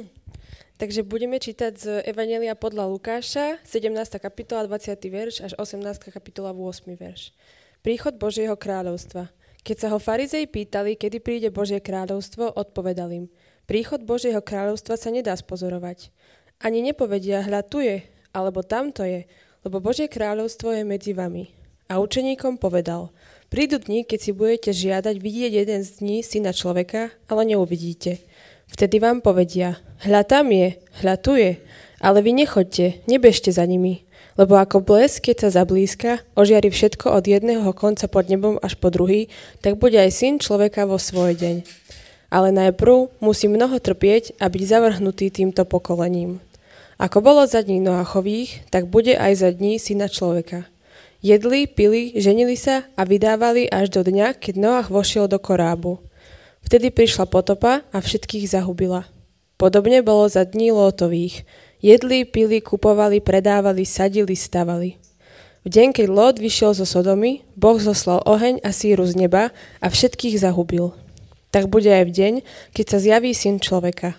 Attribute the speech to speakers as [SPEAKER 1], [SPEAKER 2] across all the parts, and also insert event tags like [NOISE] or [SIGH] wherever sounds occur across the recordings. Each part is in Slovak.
[SPEAKER 1] [CLEARS THROAT] Takže budeme čítať z Evangelia podľa Lukáša, 17. kapitola, 20. verš až 18. kapitola, 8. verš. Príchod Božieho kráľovstva. Keď sa ho farizei pýtali, kedy príde Božie kráľovstvo, odpovedal im. Príchod Božieho kráľovstva sa nedá spozorovať. Ani nepovedia, hľa tu je, alebo tamto je, lebo Božie kráľovstvo je medzi vami. A učeníkom povedal, prídu dni, keď si budete žiadať vidieť jeden z dní syna človeka, ale neuvidíte. Vtedy vám povedia, hľa tam je, hľa tu je, ale vy nechoďte, nebežte za nimi, lebo ako blesk, keď sa zablízka, ožiari všetko od jedného konca pod nebom až po druhý, tak bude aj syn človeka vo svoj deň. Ale najprv musí mnoho trpieť a byť zavrhnutý týmto pokolením. Ako bolo za dní Noachových, tak bude aj za dní syna človeka. Jedli, pili, ženili sa a vydávali až do dňa, keď Noach vošiel do korábu. Vtedy prišla potopa a všetkých zahubila. Podobne bolo za dní Lótových. Jedli, pili, kupovali, predávali, sadili, stavali. V deň, keď Lót vyšiel zo Sodomy, Boh zoslal oheň a síru z neba a všetkých zahubil. Tak bude aj v deň, keď sa zjaví syn človeka.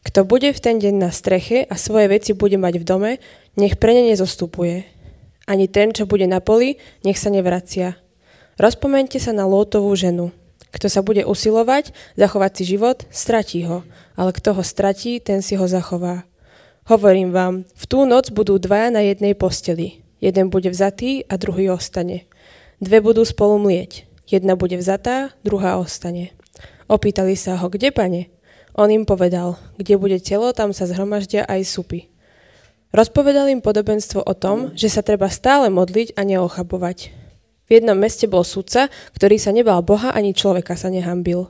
[SPEAKER 1] Kto bude v ten deň na streche a svoje veci bude mať v dome, nech pre ne nezostupuje. Ani ten, čo bude na poli, nech sa nevracia. Rozpomente sa na Lótovú ženu. Kto sa bude usilovať zachovať si život, stratí ho, ale kto ho stratí, ten si ho zachová. Hovorím vám, v tú noc budú dvaja na jednej posteli. Jeden bude vzatý a druhý ostane. Dve budú spolu mlieť. Jedna bude vzatá, druhá ostane. Opýtali sa ho, kde pane? On im povedal, kde bude telo, tam sa zhromaždia aj supy. Rozpovedal im podobenstvo o tom, že sa treba stále modliť a neochabovať. V jednom meste bol sudca, ktorý sa nebal Boha ani človeka sa nehambil.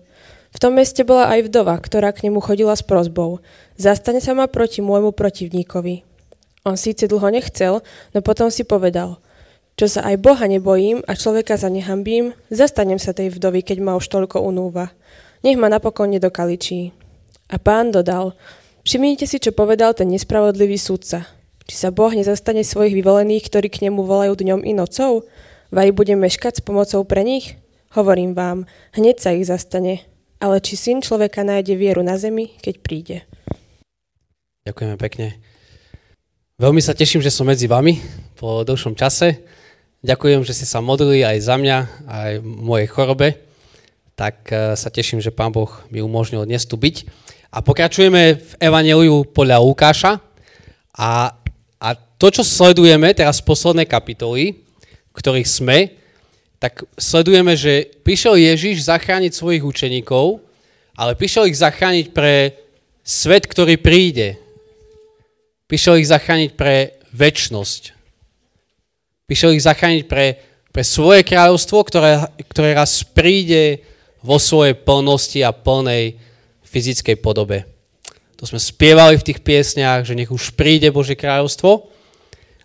[SPEAKER 1] V tom meste bola aj vdova, ktorá k nemu chodila s prozbou. Zastane sa ma proti môjmu protivníkovi. On síce dlho nechcel, no potom si povedal, čo sa aj Boha nebojím a človeka sa nehambím, zastanem sa tej vdovy, keď ma už toľko unúva. Nech ma napokon nedokaličí. A pán dodal, všimnite si, čo povedal ten nespravodlivý sudca. Či sa Boh nezastane svojich vyvolených, ktorí k nemu volajú dňom i nocou? Vaj budem meškať s pomocou pre nich? Hovorím vám, hneď sa ich zastane. Ale či syn človeka nájde vieru na zemi, keď príde?
[SPEAKER 2] Ďakujeme pekne. Veľmi sa teším, že som medzi vami po dlhšom čase. Ďakujem, že ste sa modlili aj za mňa, aj v mojej chorobe. Tak eh, sa teším, že Pán Boh mi umožnil dnes tu byť. A pokračujeme v Evangeliu podľa Lukáša. A, a to, čo sledujeme teraz z poslednej kapitoly, v ktorých sme, tak sledujeme, že prišiel Ježiš zachrániť svojich učeníkov, ale prišiel ich zachrániť pre svet, ktorý príde. Prišiel ich zachrániť pre väčnosť. Prišiel ich zachrániť pre, pre svoje kráľovstvo, ktoré, ktoré raz príde vo svojej plnosti a plnej fyzickej podobe. To sme spievali v tých piesniach, že nech už príde Božie kráľovstvo.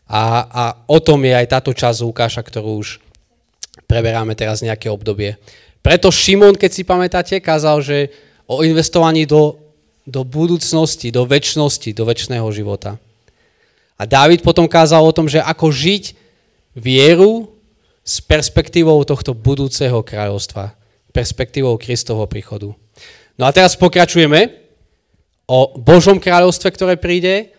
[SPEAKER 2] A, a o tom je aj táto časť Lukáša, ktorú už preberáme teraz nejaké obdobie. Preto Šimon, keď si pamätáte, kázal, že o investovaní do, do budúcnosti, do väčšnosti, do väčšného života. A Dávid potom kázal o tom, že ako žiť vieru s perspektívou tohto budúceho kráľovstva, perspektívou Kristovho príchodu. No a teraz pokračujeme o Božom kráľovstve, ktoré príde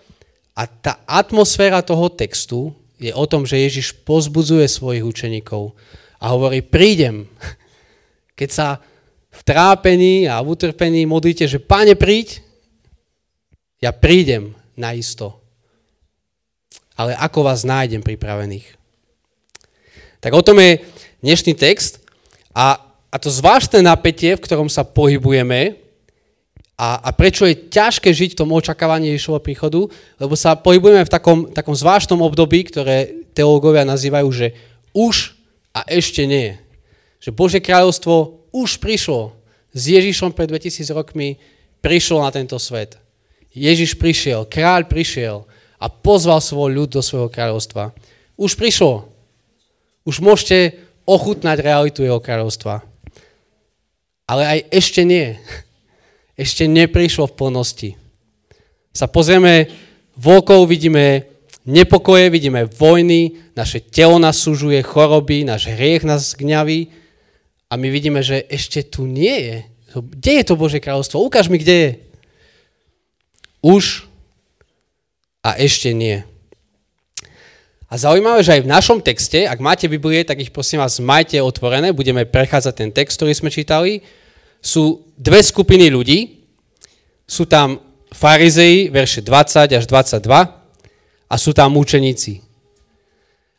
[SPEAKER 2] a tá atmosféra toho textu je o tom, že Ježiš pozbudzuje svojich učeníkov a hovorí, prídem. [LAUGHS] Keď sa v trápení a v utrpení modlíte, že páne príď, ja prídem na isto. Ale ako vás nájdem pripravených? Tak o tom je dnešný text a, a to zvláštne napätie, v ktorom sa pohybujeme, a, a prečo je ťažké žiť v tom očakávaní Ježišovho príchodu? Lebo sa pohybujeme v takom, takom zvláštnom období, ktoré teológovia nazývajú, že už a ešte nie. Že Bože kráľovstvo už prišlo. S Ježišom pred 2000 rokmi prišlo na tento svet. Ježiš prišiel, kráľ prišiel a pozval svoj ľud do svojho kráľovstva. Už prišlo. Už môžete ochutnať realitu jeho kráľovstva. Ale aj ešte nie ešte neprišlo v plnosti. Sa pozrieme vokov, vidíme nepokoje, vidíme vojny, naše telo nás súžuje, choroby, náš hriech nás gňaví a my vidíme, že ešte tu nie je. Kde je to Bože kráľovstvo? Ukáž mi, kde je. už a ešte nie. A zaujímavé, že aj v našom texte, ak máte Biblie, tak ich prosím vás majte otvorené, budeme prechádzať ten text, ktorý sme čítali. Sú dve skupiny ľudí, sú tam farizei, verše 20 až 22, a sú tam účeníci.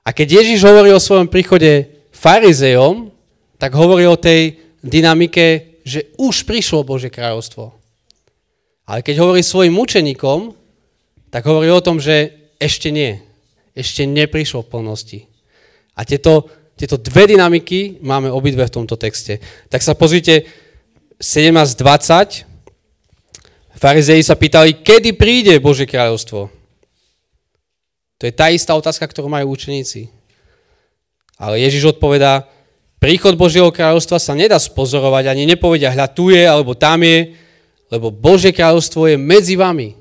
[SPEAKER 2] A keď Ježiš hovorí o svojom príchode farizejom, tak hovorí o tej dynamike, že už prišlo Bože kráľovstvo. Ale keď hovorí svojim učeníkom, tak hovorí o tom, že ešte nie ešte neprišlo v plnosti. A tieto, tieto dve dynamiky máme obidve v tomto texte. Tak sa pozrite, 17.20, farizei sa pýtali, kedy príde Božie kráľovstvo. To je tá istá otázka, ktorú majú učeníci. Ale Ježiš odpovedá, príchod Božieho kráľovstva sa nedá spozorovať, ani nepovedia, hľa tu je, alebo tam je, lebo Božie kráľovstvo je medzi vami.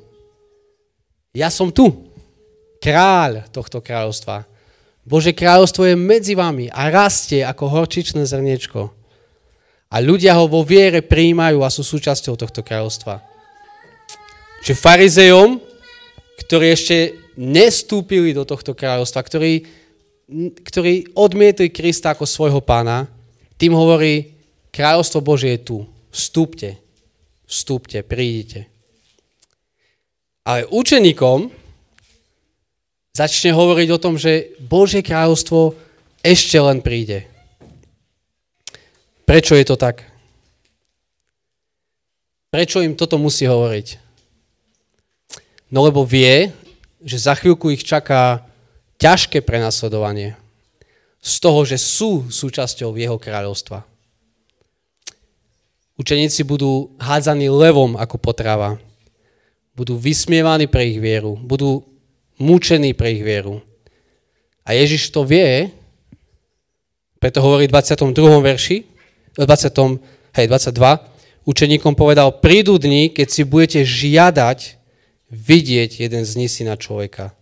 [SPEAKER 2] Ja som tu kráľ tohto kráľovstva. Bože kráľovstvo je medzi vami a rastie ako horčičné zrniečko. A ľudia ho vo viere prijímajú a sú súčasťou tohto kráľovstva. Čiže farizejom, ktorí ešte nestúpili do tohto kráľovstva, ktorí, ktorí odmietli Krista ako svojho pána, tým hovorí, kráľovstvo Božie je tu. Vstúpte, vstúpte, prídite. Ale učeníkom, začne hovoriť o tom, že Božie kráľovstvo ešte len príde. Prečo je to tak? Prečo im toto musí hovoriť? No lebo vie, že za chvíľku ich čaká ťažké prenasledovanie z toho, že sú súčasťou jeho kráľovstva. Učeníci budú hádzaní levom ako potrava. Budú vysmievaní pre ich vieru. Budú mučený pre ich vieru. A Ježiš to vie, preto hovorí v 22. verši, 20. hej, 22, učeníkom povedal, prídu dni, keď si budete žiadať vidieť jeden z na človeka.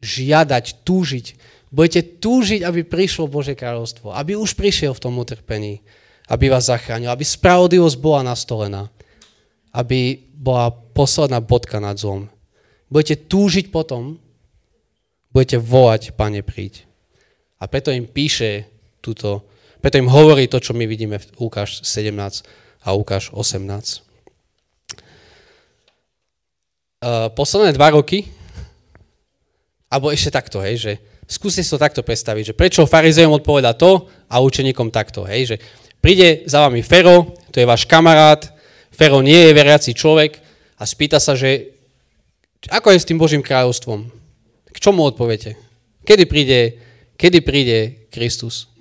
[SPEAKER 2] Žiadať, túžiť. Budete túžiť, aby prišlo Bože kráľovstvo, aby už prišiel v tom utrpení, aby vás zachránil, aby spravodlivosť bola nastolená, aby bola posledná bodka nad zlom budete túžiť potom, budete volať, Pane, príď. A preto im píše túto, preto im hovorí to, čo my vidíme v Lukáš 17 a Lukáš 18. Uh, posledné dva roky, alebo ešte takto, hej, že skúste si to takto predstaviť, že prečo farizejom odpoveda to a učeníkom takto, hej, že príde za vami Fero, to je váš kamarát, Fero nie je veriaci človek a spýta sa, že ako je s tým Božím kráľovstvom? K čomu odpoviete? Kedy príde, kedy príde Kristus?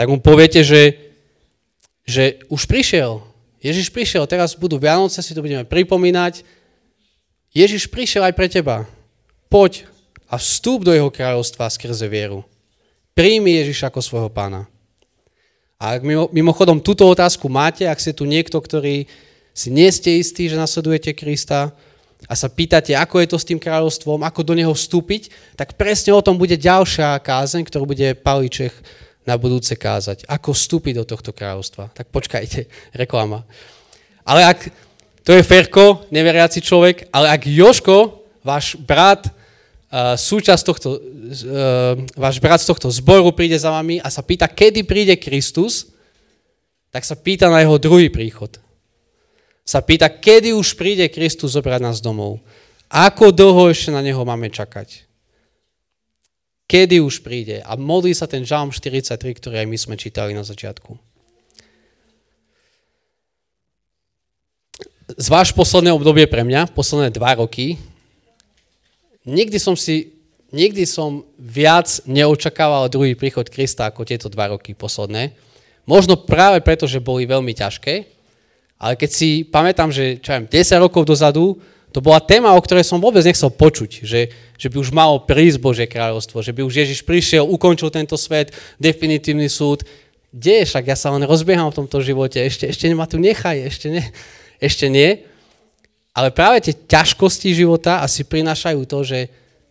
[SPEAKER 2] Tak mu poviete, že, že už prišiel. Ježiš prišiel, teraz budú Vianoce, si to budeme pripomínať. Ježiš prišiel aj pre teba. Poď a vstúp do jeho kráľovstva skrze vieru. Príjmi Ježiša ako svojho pána. A ak mimochodom túto otázku máte, ak ste tu niekto, ktorý si nie ste istí, že nasledujete Krista, a sa pýtate, ako je to s tým kráľovstvom, ako do neho vstúpiť, tak presne o tom bude ďalšia kázeň, ktorú bude Pavliček na budúce kázať. Ako vstúpiť do tohto kráľovstva. Tak počkajte, [LAUGHS] reklama. Ale ak, to je Ferko, neveriaci človek, ale ak Joško, váš brat, uh, súčasť tohto, uh, váš brat z tohto zboru príde za vami a sa pýta, kedy príde Kristus, tak sa pýta na jeho druhý príchod sa pýta, kedy už príde Kristus zobrať nás domov. Ako dlho ešte na neho máme čakať? Kedy už príde? A modlí sa ten žalm 43, ktorý aj my sme čítali na začiatku. Zváš posledné obdobie pre mňa, posledné dva roky, nikdy som si, nikdy som viac neočakával druhý príchod Krista ako tieto dva roky posledné. Možno práve preto, že boli veľmi ťažké, ale keď si pamätám, že čo viem, 10 rokov dozadu, to bola téma, o ktorej som vôbec nechcel počuť, že, že by už malo prísť Bože kráľovstvo, že by už Ježiš prišiel, ukončil tento svet, definitívny súd. Kde je však? Ja sa len rozbieham v tomto živote, ešte, ešte ma tu nechaj, ešte nie. Ešte nie. Ale práve tie ťažkosti života asi prinášajú to, že,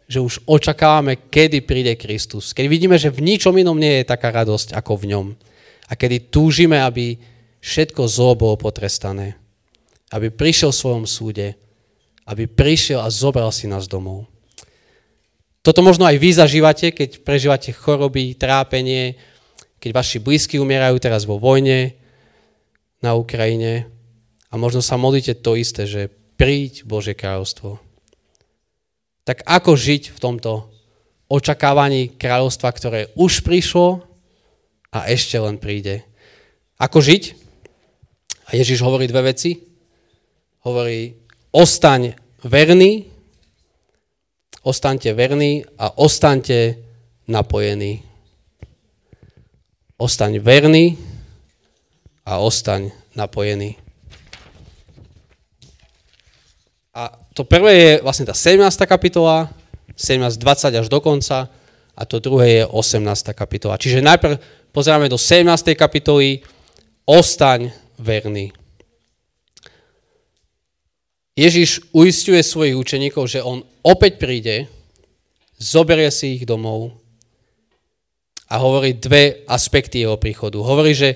[SPEAKER 2] že už očakávame, kedy príde Kristus. Keď vidíme, že v ničom inom nie je taká radosť ako v ňom. A kedy túžime, aby, všetko zlo bolo potrestané. aby prišiel v svojom súde, aby prišiel a zobral si nás domov. Toto možno aj vy zažívate, keď prežívate choroby, trápenie, keď vaši blízky umierajú teraz vo vojne na Ukrajine a možno sa modlíte to isté, že príď Bože kráľovstvo. Tak ako žiť v tomto očakávaní kráľovstva, ktoré už prišlo a ešte len príde? Ako žiť? A Ježiš hovorí dve veci. Hovorí, ostaň verný, ostaňte verní a ostaňte napojení. Ostaň verný a ostaň napojený. A to prvé je vlastne tá 17. kapitola, 17.20 až do konca a to druhé je 18. kapitola. Čiže najprv pozeráme do 17. kapitoly, ostaň verný. Ježiš uistuje svojich učeníkov, že on opäť príde, zoberie si ich domov a hovorí dve aspekty jeho príchodu. Hovorí, že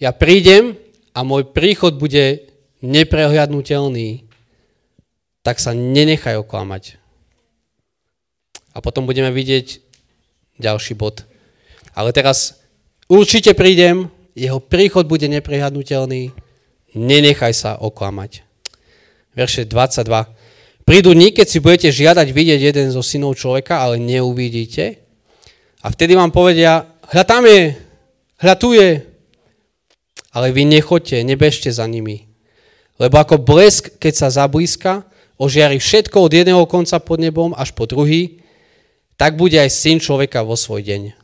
[SPEAKER 2] ja prídem a môj príchod bude neprehľadnutelný, tak sa nenechaj oklamať. A potom budeme vidieť ďalší bod. Ale teraz určite prídem, jeho príchod bude neprehľadnutelný, nenechaj sa oklamať verše 22. Prídu dní, keď si budete žiadať vidieť jeden zo synov človeka, ale neuvidíte. A vtedy vám povedia, hľa tam je, hľa tu je. Ale vy nechoďte, nebežte za nimi. Lebo ako blesk, keď sa zablízka, ožiari všetko od jedného konca pod nebom až po druhý, tak bude aj syn človeka vo svoj deň.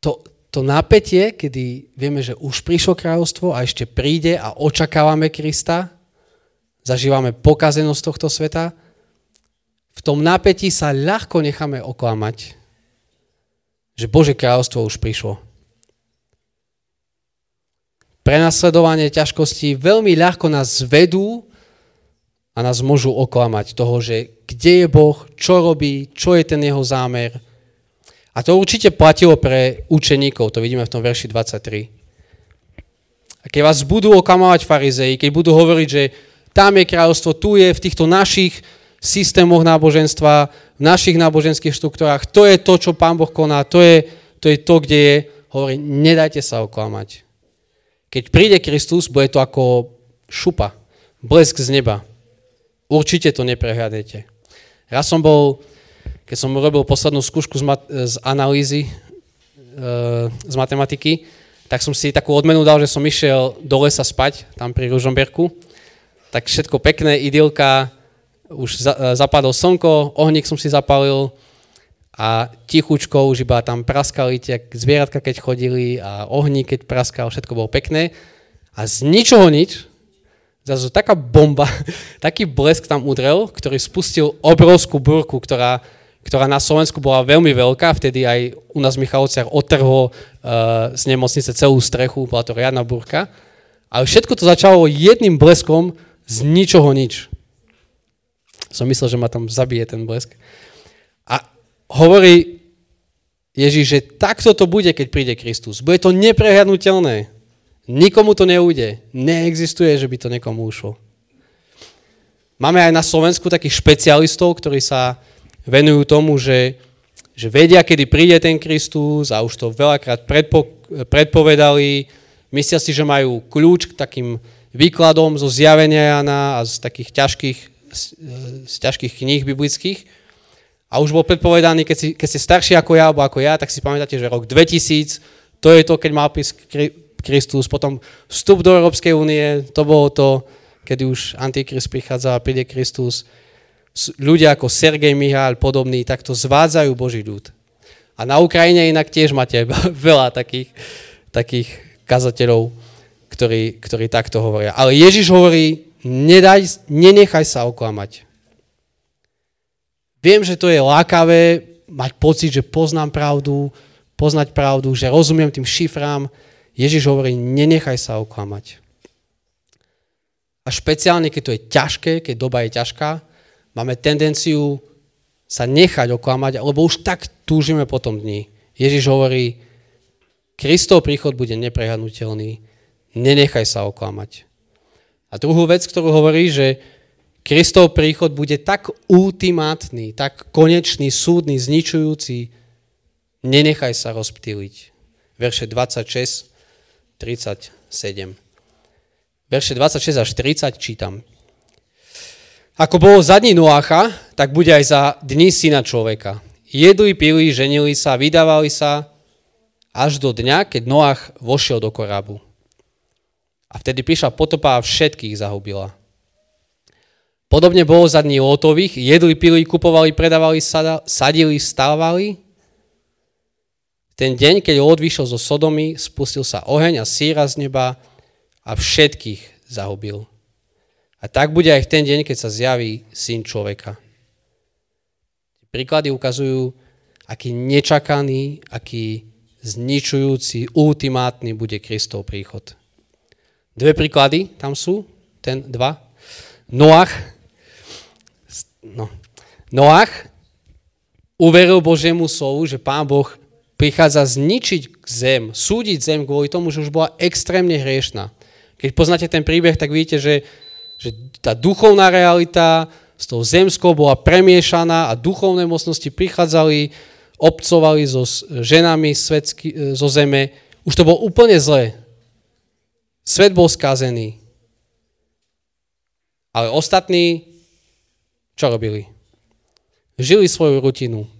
[SPEAKER 2] To, to napätie, kedy vieme, že už prišlo kráľovstvo a ešte príde a očakávame Krista, zažívame pokazenosť tohto sveta, v tom napätí sa ľahko necháme oklamať, že Bože kráľovstvo už prišlo. Prenasledovanie ťažkostí veľmi ľahko nás zvedú a nás môžu oklamať toho, že kde je Boh, čo robí, čo je ten jeho zámer – a to určite platilo pre učeníkov, to vidíme v tom verši 23. A keď vás budú okamovať farizei, keď budú hovoriť, že tam je kráľovstvo, tu je v týchto našich systémoch náboženstva, v našich náboženských štruktúrách, to je to, čo Pán Boh koná, to je to, je to kde je, hovorí, nedajte sa oklamať. Keď príde Kristus, bude to ako šupa, blesk z neba. Určite to neprehľadnete. Raz som bol keď som robil poslednú skúšku z, mat- z analýzy e, z matematiky, tak som si takú odmenu dal, že som išiel do lesa spať, tam pri Ružomberku. Tak všetko pekné, idylka, už za, e, zapadol slnko, ohník som si zapalil a tichučko už iba tam praskali tie zvieratka, keď chodili a ohník, keď praskal, všetko bolo pekné. A z ničoho nič, zrazu taká bomba, [LAUGHS] taký blesk tam udrel, ktorý spustil obrovskú burku, ktorá ktorá na Slovensku bola veľmi veľká, vtedy aj u nás v Michalovciach otrhlo uh, z nemocnice celú strechu, bola to riadna burka. Ale všetko to začalo jedným bleskom z ničoho nič. Som myslel, že ma tam zabije ten blesk. A hovorí Ježiš, že takto to bude, keď príde Kristus. Bude to neprehľadnutelné. Nikomu to neújde. Neexistuje, že by to niekomu ušlo. Máme aj na Slovensku takých špecialistov, ktorí sa venujú tomu, že, že vedia, kedy príde ten Kristus a už to veľakrát predpo, predpovedali. Myslia si, že majú kľúč k takým výkladom zo zjavenia Jana a z takých ťažkých, z ťažkých kníh biblických. A už bol predpovedaný, keď, si, keď ste starší ako ja, alebo ako ja, tak si pamätáte, že rok 2000, to je to, keď mal prísť Kristus, potom vstup do Európskej únie, to bolo to, kedy už Antikrist prichádza a príde Kristus ľudia ako Sergej Mihál podobní takto zvádzajú Boží ľud. A na Ukrajine inak tiež máte [LAUGHS] veľa takých, takých kazateľov, ktorí, ktorí takto hovoria. Ale Ježiš hovorí, nedaj, nenechaj sa oklamať. Viem, že to je lákavé mať pocit, že poznám pravdu, poznať pravdu, že rozumiem tým šifrám. Ježiš hovorí, nenechaj sa oklamať. A špeciálne, keď to je ťažké, keď doba je ťažká, máme tendenciu sa nechať oklamať, lebo už tak túžime po tom dni. Ježiš hovorí, Kristov príchod bude neprehadnutelný, nenechaj sa oklamať. A druhú vec, ktorú hovorí, že Kristov príchod bude tak ultimátny, tak konečný, súdny, zničujúci, nenechaj sa rozptýliť. Verše 26, 37. Verše 26 až 30 čítam. Ako bolo za dní Noácha, tak bude aj za dní syna človeka. Jedli, pili, ženili sa, vydávali sa, až do dňa, keď Noach vošiel do korábu. A vtedy prišla potopa a všetkých zahubila. Podobne bolo za dní Lótových, jedli, pili, kupovali, predávali, sadili, stávali. Ten deň, keď Lót vyšiel zo Sodomy, spustil sa oheň a síra z neba a všetkých zahubil. A tak bude aj v ten deň, keď sa zjaví syn človeka. Príklady ukazujú, aký nečakaný, aký zničujúci, ultimátny bude Kristov príchod. Dve príklady tam sú, ten dva. Noach, no, Noach uveril Božiemu slovu, že Pán Boh prichádza zničiť zem, súdiť zem kvôli tomu, že už bola extrémne hriešná. Keď poznáte ten príbeh, tak vidíte, že že tá duchovná realita s tou zemskou bola premiešaná a duchovné mocnosti prichádzali, obcovali so ženami svetsky, zo zeme. Už to bolo úplne zlé. Svet bol skazený. Ale ostatní čo robili? Žili svoju rutinu.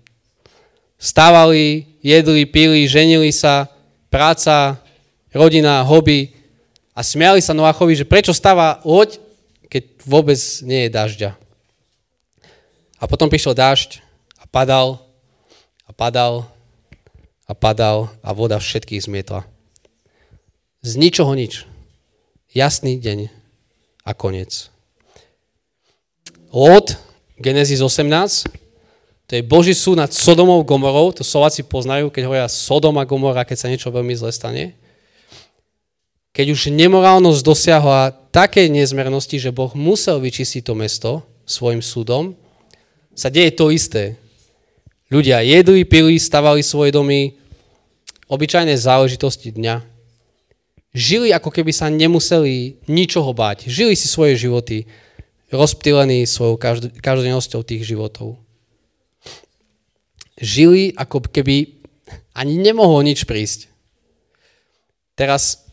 [SPEAKER 2] Stávali, jedli, pili, ženili sa, práca, rodina, hobby a smiali sa Noachovi, že prečo stáva loď keď vôbec nie je dažďa. A potom prišiel dažď a padal a padal a padal a voda všetkých zmietla. Z ničoho nič. Jasný deň a koniec. Lód, Genesis 18, to je Boží súd nad Sodomou Gomorou, to Slováci poznajú, keď hovoria Sodoma Gomora, keď sa niečo veľmi zle stane keď už nemorálnosť dosiahla také nezmernosti, že Boh musel vyčistiť to mesto svojim súdom, sa deje to isté. Ľudia jedli, pili, stavali svoje domy, obyčajné záležitosti dňa. Žili ako keby sa nemuseli ničoho báť. Žili si svoje životy, rozptýlení svojou každodennosťou tých životov. Žili ako keby ani nemohlo nič prísť. Teraz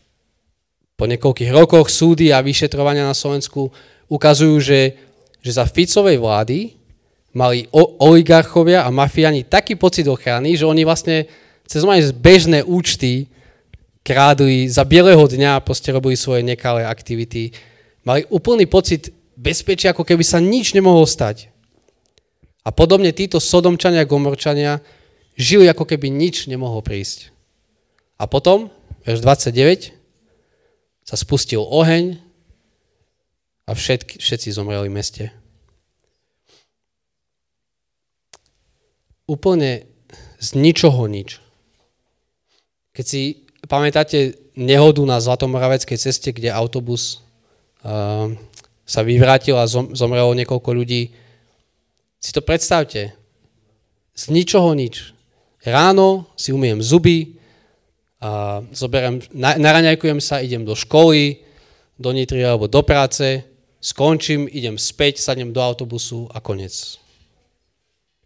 [SPEAKER 2] po niekoľkých rokoch súdy a vyšetrovania na Slovensku ukazujú, že, že za Ficovej vlády mali oligarchovia a mafiani taký pocit ochrany, že oni vlastne cez moje bežné účty krádli, za bieleho dňa proste robili svoje nekalé aktivity. Mali úplný pocit bezpečia, ako keby sa nič nemohlo stať. A podobne títo sodomčania gomorčania žili, ako keby nič nemohlo prísť. A potom, verš 29, sa spustil oheň a všetky, všetci zomreli v meste. Úplne z ničoho nič. Keď si pamätáte nehodu na Zlatomoraveckej ceste, kde autobus uh, sa vyvrátil a zom, zomrelo niekoľko ľudí, si to predstavte. Z ničoho nič. Ráno si umiem zuby, a zoberiem, naraňajkujem sa, idem do školy, do Nitry alebo do práce, skončím, idem späť, sadnem do autobusu a konec.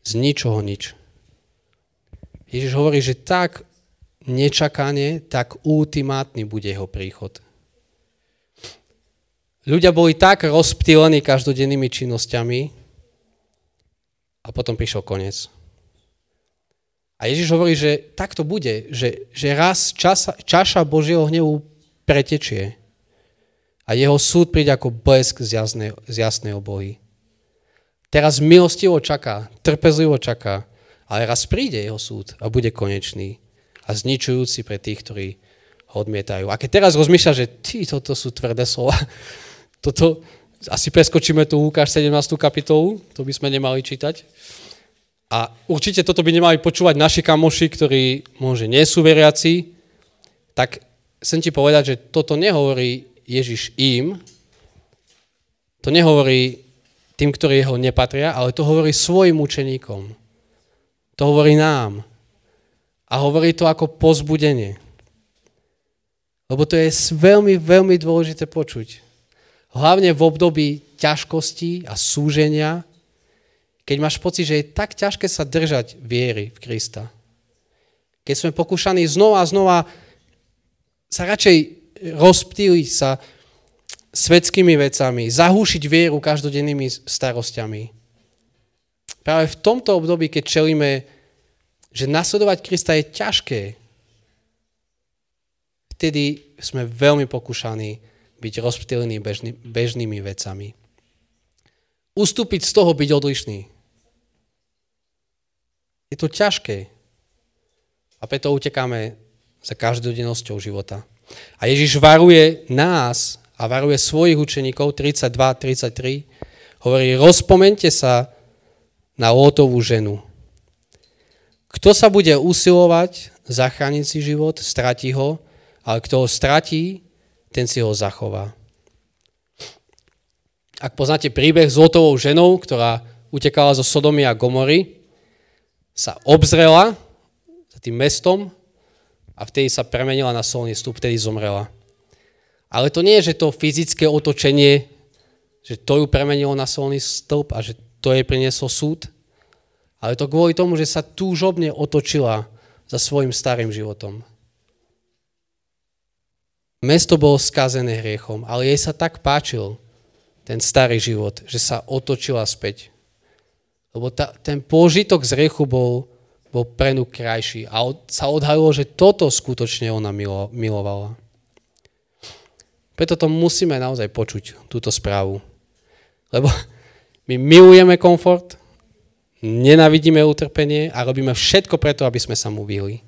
[SPEAKER 2] Z ničoho nič. Ježiš hovorí, že tak nečakane, tak ultimátny bude jeho príchod. Ľudia boli tak rozptýlení každodennými činnosťami a potom prišiel koniec. A Ježiš hovorí, že tak to bude, že, že raz časa, čaša Božieho hnevu pretečie a jeho súd príde ako blesk z jasnej, z jasnej obohy. Teraz milostivo čaká, trpezlivo čaká, ale raz príde jeho súd a bude konečný a zničujúci pre tých, ktorí ho odmietajú. A keď teraz rozmýšľa, že ty, toto sú tvrdé slova, [LAUGHS] toto, asi preskočíme tu Lukáš 17. kapitolu, to by sme nemali čítať, a určite toto by nemali počúvať naši kamoši, ktorí možno nie sú veriaci, tak chcem ti povedať, že toto nehovorí Ježiš im, to nehovorí tým, ktorí jeho nepatria, ale to hovorí svojim učeníkom. To hovorí nám. A hovorí to ako pozbudenie. Lebo to je veľmi, veľmi dôležité počuť. Hlavne v období ťažkosti a súženia, keď máš pocit, že je tak ťažké sa držať viery v Krista. Keď sme pokúšaní znova a znova sa radšej rozptýliť sa svetskými vecami, zahúšiť vieru každodennými starostiami. Práve v tomto období, keď čelíme, že nasledovať Krista je ťažké, vtedy sme veľmi pokúšaní byť rozptýlení bežný, bežnými vecami. Ustúpiť z toho, byť odlišný. Je to ťažké. A preto utekáme za každodennosťou života. A Ježiš varuje nás a varuje svojich učeníkov 32-33, hovorí, rozpomente sa na Lótovú ženu. Kto sa bude usilovať zachrániť si život, stratí ho, ale kto ho stratí, ten si ho zachová. Ak poznáte príbeh s Lótovou ženou, ktorá utekala zo Sodomy a Gomory, sa obzrela za tým mestom a vtedy sa premenila na solný stup, vtedy zomrela. Ale to nie je, že to fyzické otočenie, že to ju premenilo na solný stĺp a že to jej prinieslo súd, ale to kvôli tomu, že sa túžobne otočila za svojim starým životom. Mesto bolo skazené hriechom, ale jej sa tak páčil ten starý život, že sa otočila späť. Lebo ta, ten pôžitok z hriechu bol, bol pre ňu krajší a od, sa odhalilo, že toto skutočne ona milo, milovala. Preto to musíme naozaj počuť, túto správu. Lebo my milujeme komfort, nenavidíme utrpenie a robíme všetko preto, aby sme sa mu vyhli.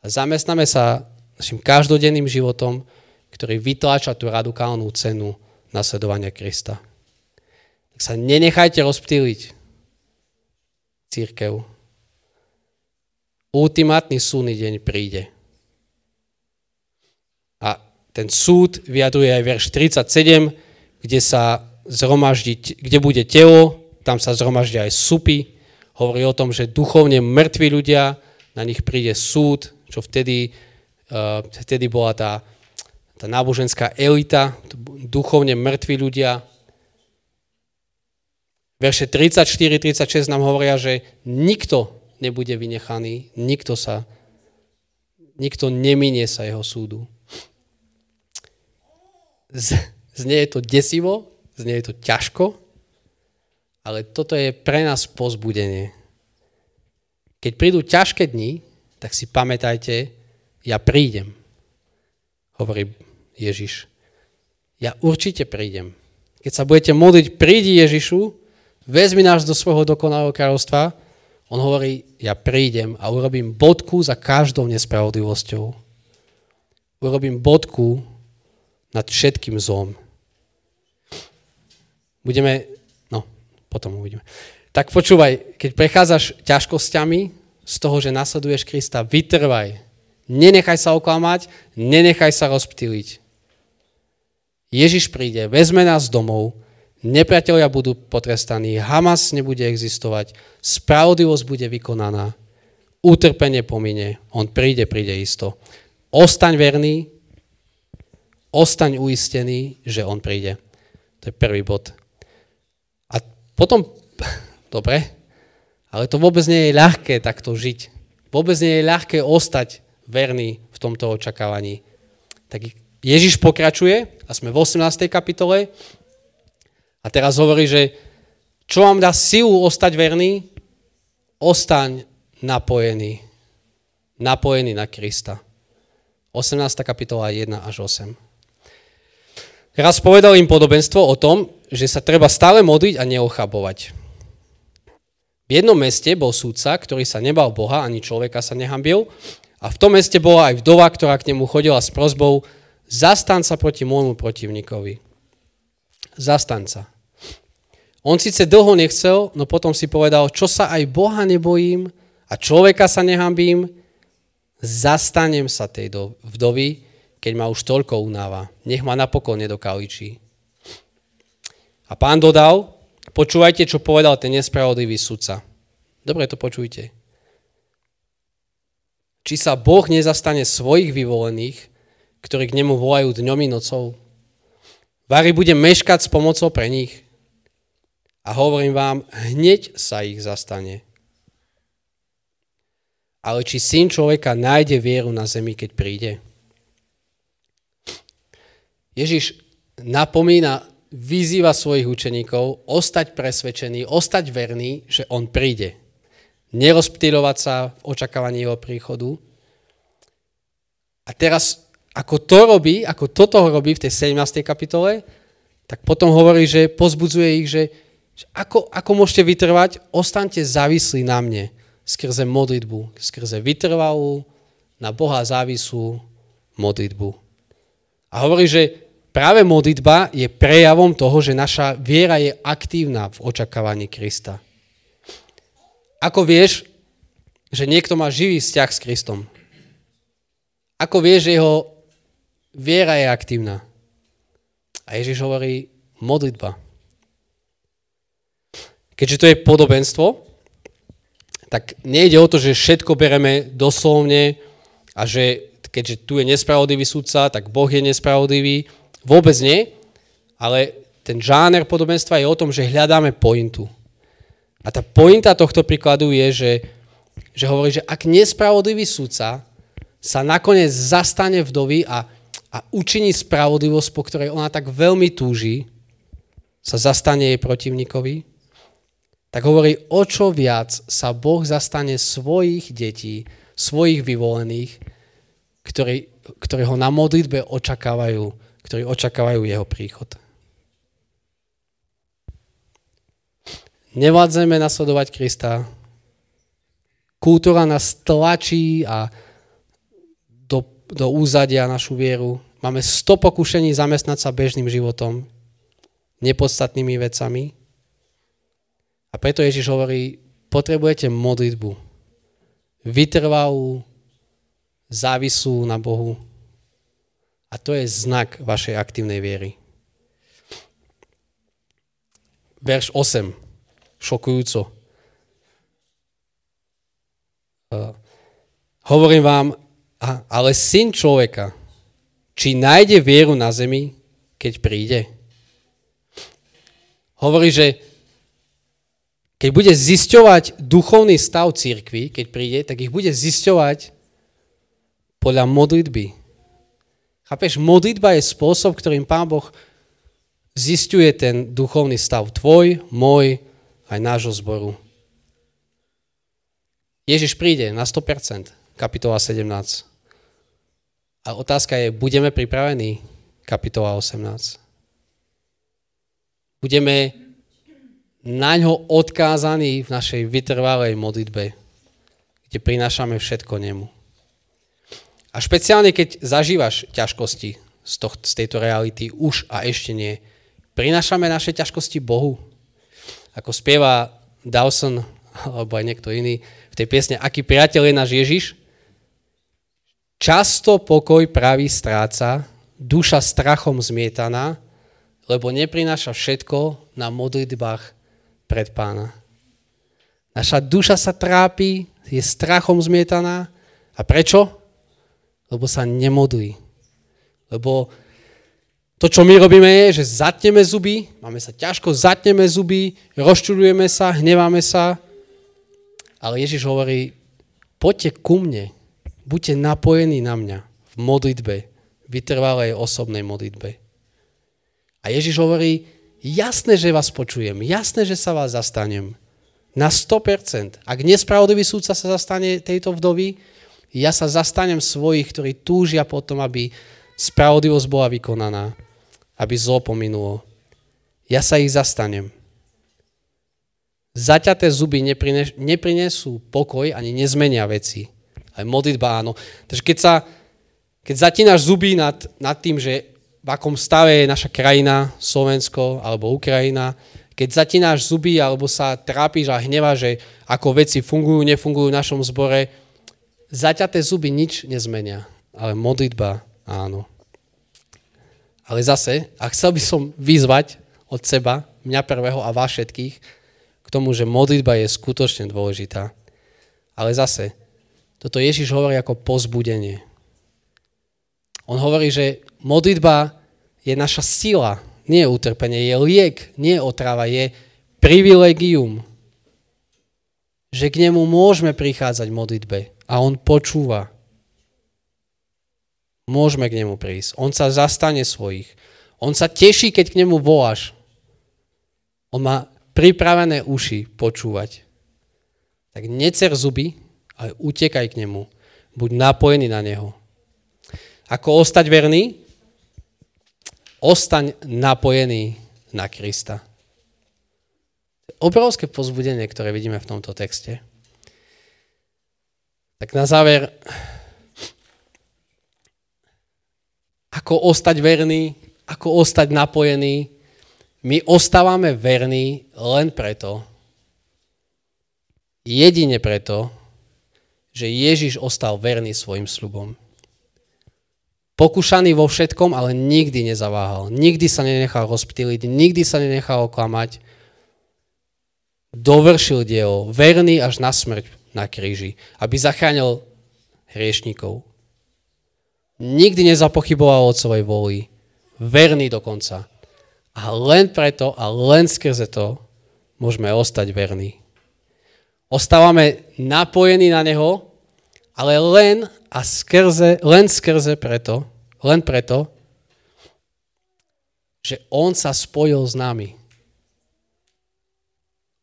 [SPEAKER 2] A zamestnáme sa našim každodenným životom, ktorý vytláča tú radikálnu cenu nasledovania Krista. Tak sa nenechajte rozptýliť církev. Ultimátny súdny deň príde. A ten súd vyjadruje aj verš 37, kde sa zhromaždí, kde bude telo, tam sa zhromaždia aj supy, hovorí o tom, že duchovne mŕtvi ľudia, na nich príde súd, čo vtedy, uh, vtedy bola tá, tá náboženská elita, duchovne mŕtvi ľudia. Verše 34-36 nám hovoria, že nikto nebude vynechaný, nikto sa, nikto neminie sa jeho súdu znie je to desivo, znie je to ťažko, ale toto je pre nás pozbudenie. Keď prídu ťažké dni, tak si pamätajte, ja prídem, hovorí Ježiš. Ja určite prídem. Keď sa budete modliť, prídi Ježišu, vezmi nás do svojho dokonalého kráľovstva, on hovorí, ja prídem a urobím bodku za každou nespravodlivosťou. Urobím bodku nad všetkým zlom. Budeme, no, potom uvidíme. Tak počúvaj, keď prechádzaš ťažkosťami z toho, že nasleduješ Krista, vytrvaj. Nenechaj sa oklamať, nenechaj sa rozptýliť. Ježiš príde, vezme nás domov, nepriatelia budú potrestaní, Hamas nebude existovať, spravodlivosť bude vykonaná, utrpenie pomine, on príde, príde isto. Ostaň verný, ostaň uistený, že on príde. To je prvý bod. A potom, [LAUGHS] dobre, ale to vôbec nie je ľahké takto žiť. Vôbec nie je ľahké ostať verný v tomto očakávaní. Tak Ježiš pokračuje a sme v 18. kapitole a teraz hovorí, že čo vám dá silu ostať verný? Ostaň napojený. Napojený na Krista. 18. kapitola 1 až 8. Raz povedal im podobenstvo o tom, že sa treba stále modliť a neochabovať. V jednom meste bol súdca, ktorý sa nebal Boha, ani človeka sa nehambil, a v tom meste bola aj vdova, ktorá k nemu chodila s prozbou, zastan sa proti môjmu protivníkovi. Zastan sa. On síce dlho nechcel, no potom si povedal, čo sa aj Boha nebojím a človeka sa nehambím, zastanem sa tej vdovy, keď ma už toľko unáva. Nech ma napokon nedokaličí. A pán dodal, Počúvajte, čo povedal ten nespravodlivý sudca. Dobre to počujte. Či sa Boh nezastane svojich vyvolených, ktorí k nemu volajú dňom i nocou? Vary bude meškať s pomocou pre nich. A hovorím vám, hneď sa ich zastane. Ale či syn človeka nájde vieru na zemi, keď príde? Ježiš napomína, vyzýva svojich učeníkov ostať presvedčený, ostať verný, že on príde nerozptýlovať sa v očakávaní jeho príchodu. A teraz, ako to robí, ako toto robí v tej 17. kapitole, tak potom hovorí, že pozbudzuje ich, že, že ako, ako môžete vytrvať, ostaňte závislí na mne skrze modlitbu, skrze vytrvalú, na Boha závislú modlitbu. A hovorí, že práve modlitba je prejavom toho, že naša viera je aktívna v očakávaní Krista. Ako vieš, že niekto má živý vzťah s Kristom? Ako vieš, že jeho viera je aktívna? A Ježiš hovorí modlitba. Keďže to je podobenstvo, tak nejde o to, že všetko bereme doslovne a že keďže tu je nespravodlivý sudca, tak Boh je nespravodlivý. Vôbec nie, ale ten žáner podobenstva je o tom, že hľadáme pointu. A tá pointa tohto príkladu je, že, že hovorí, že ak nespravodlivý sudca sa nakoniec zastane vdovy a, a učiní spravodlivosť, po ktorej ona tak veľmi túži, sa zastane jej protivníkovi, tak hovorí, o čo viac sa Boh zastane svojich detí, svojich vyvolených, ktorí, ktorí ho na modlitbe očakávajú, ktorí očakávajú jeho príchod. Nevládzeme nasledovať Krista. Kultúra nás tlačí a do, úzadia našu vieru. Máme 100 pokušení zamestnať sa bežným životom, nepodstatnými vecami. A preto Ježiš hovorí, potrebujete modlitbu. Vytrvalú, závislú na Bohu. A to je znak vašej aktívnej viery. Verš 8 šokujúco. Uh, hovorím vám, ale syn človeka, či nájde vieru na zemi, keď príde? Hovorí, že keď bude zisťovať duchovný stav církvy, keď príde, tak ich bude zisťovať podľa modlitby. Chápeš, modlitba je spôsob, ktorým Pán Boh zistuje ten duchovný stav tvoj, môj, aj nášho zboru. Ježiš príde na 100%, kapitola 17. A otázka je, budeme pripravení? Kapitola 18. Budeme na ňo odkázaní v našej vytrvalej modlitbe, kde prinášame všetko nemu. A špeciálne, keď zažívaš ťažkosti z, toh, z tejto reality už a ešte nie, prinášame naše ťažkosti Bohu ako spieva Dawson, alebo aj niekto iný, v tej piesne Aký priateľ je náš Ježiš, často pokoj pravý stráca, duša strachom zmietaná, lebo neprináša všetko na modlitbách pred pána. Naša duša sa trápi, je strachom zmietaná. A prečo? Lebo sa nemodlí. Lebo to, čo my robíme, je, že zatneme zuby, máme sa ťažko, zatneme zuby, rozčulujeme sa, hneváme sa. Ale Ježiš hovorí, poďte ku mne, buďte napojení na mňa v modlitbe, vytrvalej osobnej modlitbe. A Ježiš hovorí, jasné, že vás počujem, jasné, že sa vás zastanem. Na 100%. Ak nespravodlivý súdca sa zastane tejto vdovy, ja sa zastanem svojich, ktorí túžia potom, aby spravodlivosť bola vykonaná aby zlo pominulo. Ja sa ich zastanem. Zaťaté zuby neprinesú pokoj ani nezmenia veci. Aj modlitba áno. Takže keď, sa, keď zatínaš zuby nad, nad tým, že v akom stave je naša krajina, Slovensko alebo Ukrajina, keď zatínaš zuby alebo sa trápiš a hneva, že ako veci fungujú, nefungujú v našom zbore, zaťaté zuby nič nezmenia. Ale modlitba áno. Ale zase, a chcel by som vyzvať od seba, mňa prvého a vás všetkých k tomu, že modlitba je skutočne dôležitá. Ale zase, toto Ježiš hovorí ako pozbudenie. On hovorí, že modlitba je naša sila, nie je utrpenie, je liek, nie otrava, je privilegium. Že k nemu môžeme prichádzať v modlitbe a on počúva. Môžeme k nemu prísť. On sa zastane svojich. On sa teší, keď k nemu voláš. On má pripravené uši počúvať. Tak necer zuby, ale utekaj k nemu. Buď napojený na neho. Ako ostať verný? Ostaň napojený na Krista. Obrovské pozbudenie, ktoré vidíme v tomto texte. Tak na záver, ako ostať verný, ako ostať napojený. My ostávame verní len preto, jedine preto, že Ježiš ostal verný svojim slubom. Pokúšaný vo všetkom, ale nikdy nezaváhal. Nikdy sa nenechal rozptýliť, nikdy sa nenechal oklamať. Dovršil dielo, verný až na smrť na kríži, aby zachránil hriešnikov. Nikdy nezapochyboval od svojej voli. Verný dokonca. A len preto a len skrze to môžeme ostať verní. Ostávame napojení na Neho, ale len a skrze, len skrze preto, len preto, že On sa spojil s nami.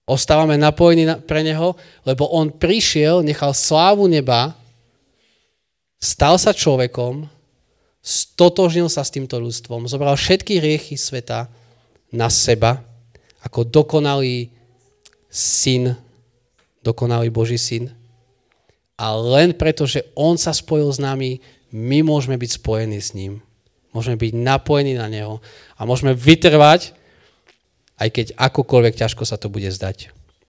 [SPEAKER 2] Ostávame napojení na, pre Neho, lebo On prišiel, nechal slávu neba, stal sa človekom, stotožnil sa s týmto ľudstvom, zobral všetky riechy sveta na seba, ako dokonalý syn, dokonalý Boží syn a len preto, že On sa spojil s nami, my môžeme byť spojení s ním. Môžeme byť napojení na Neho a môžeme vytrvať, aj keď akokoľvek ťažko sa to bude zdať.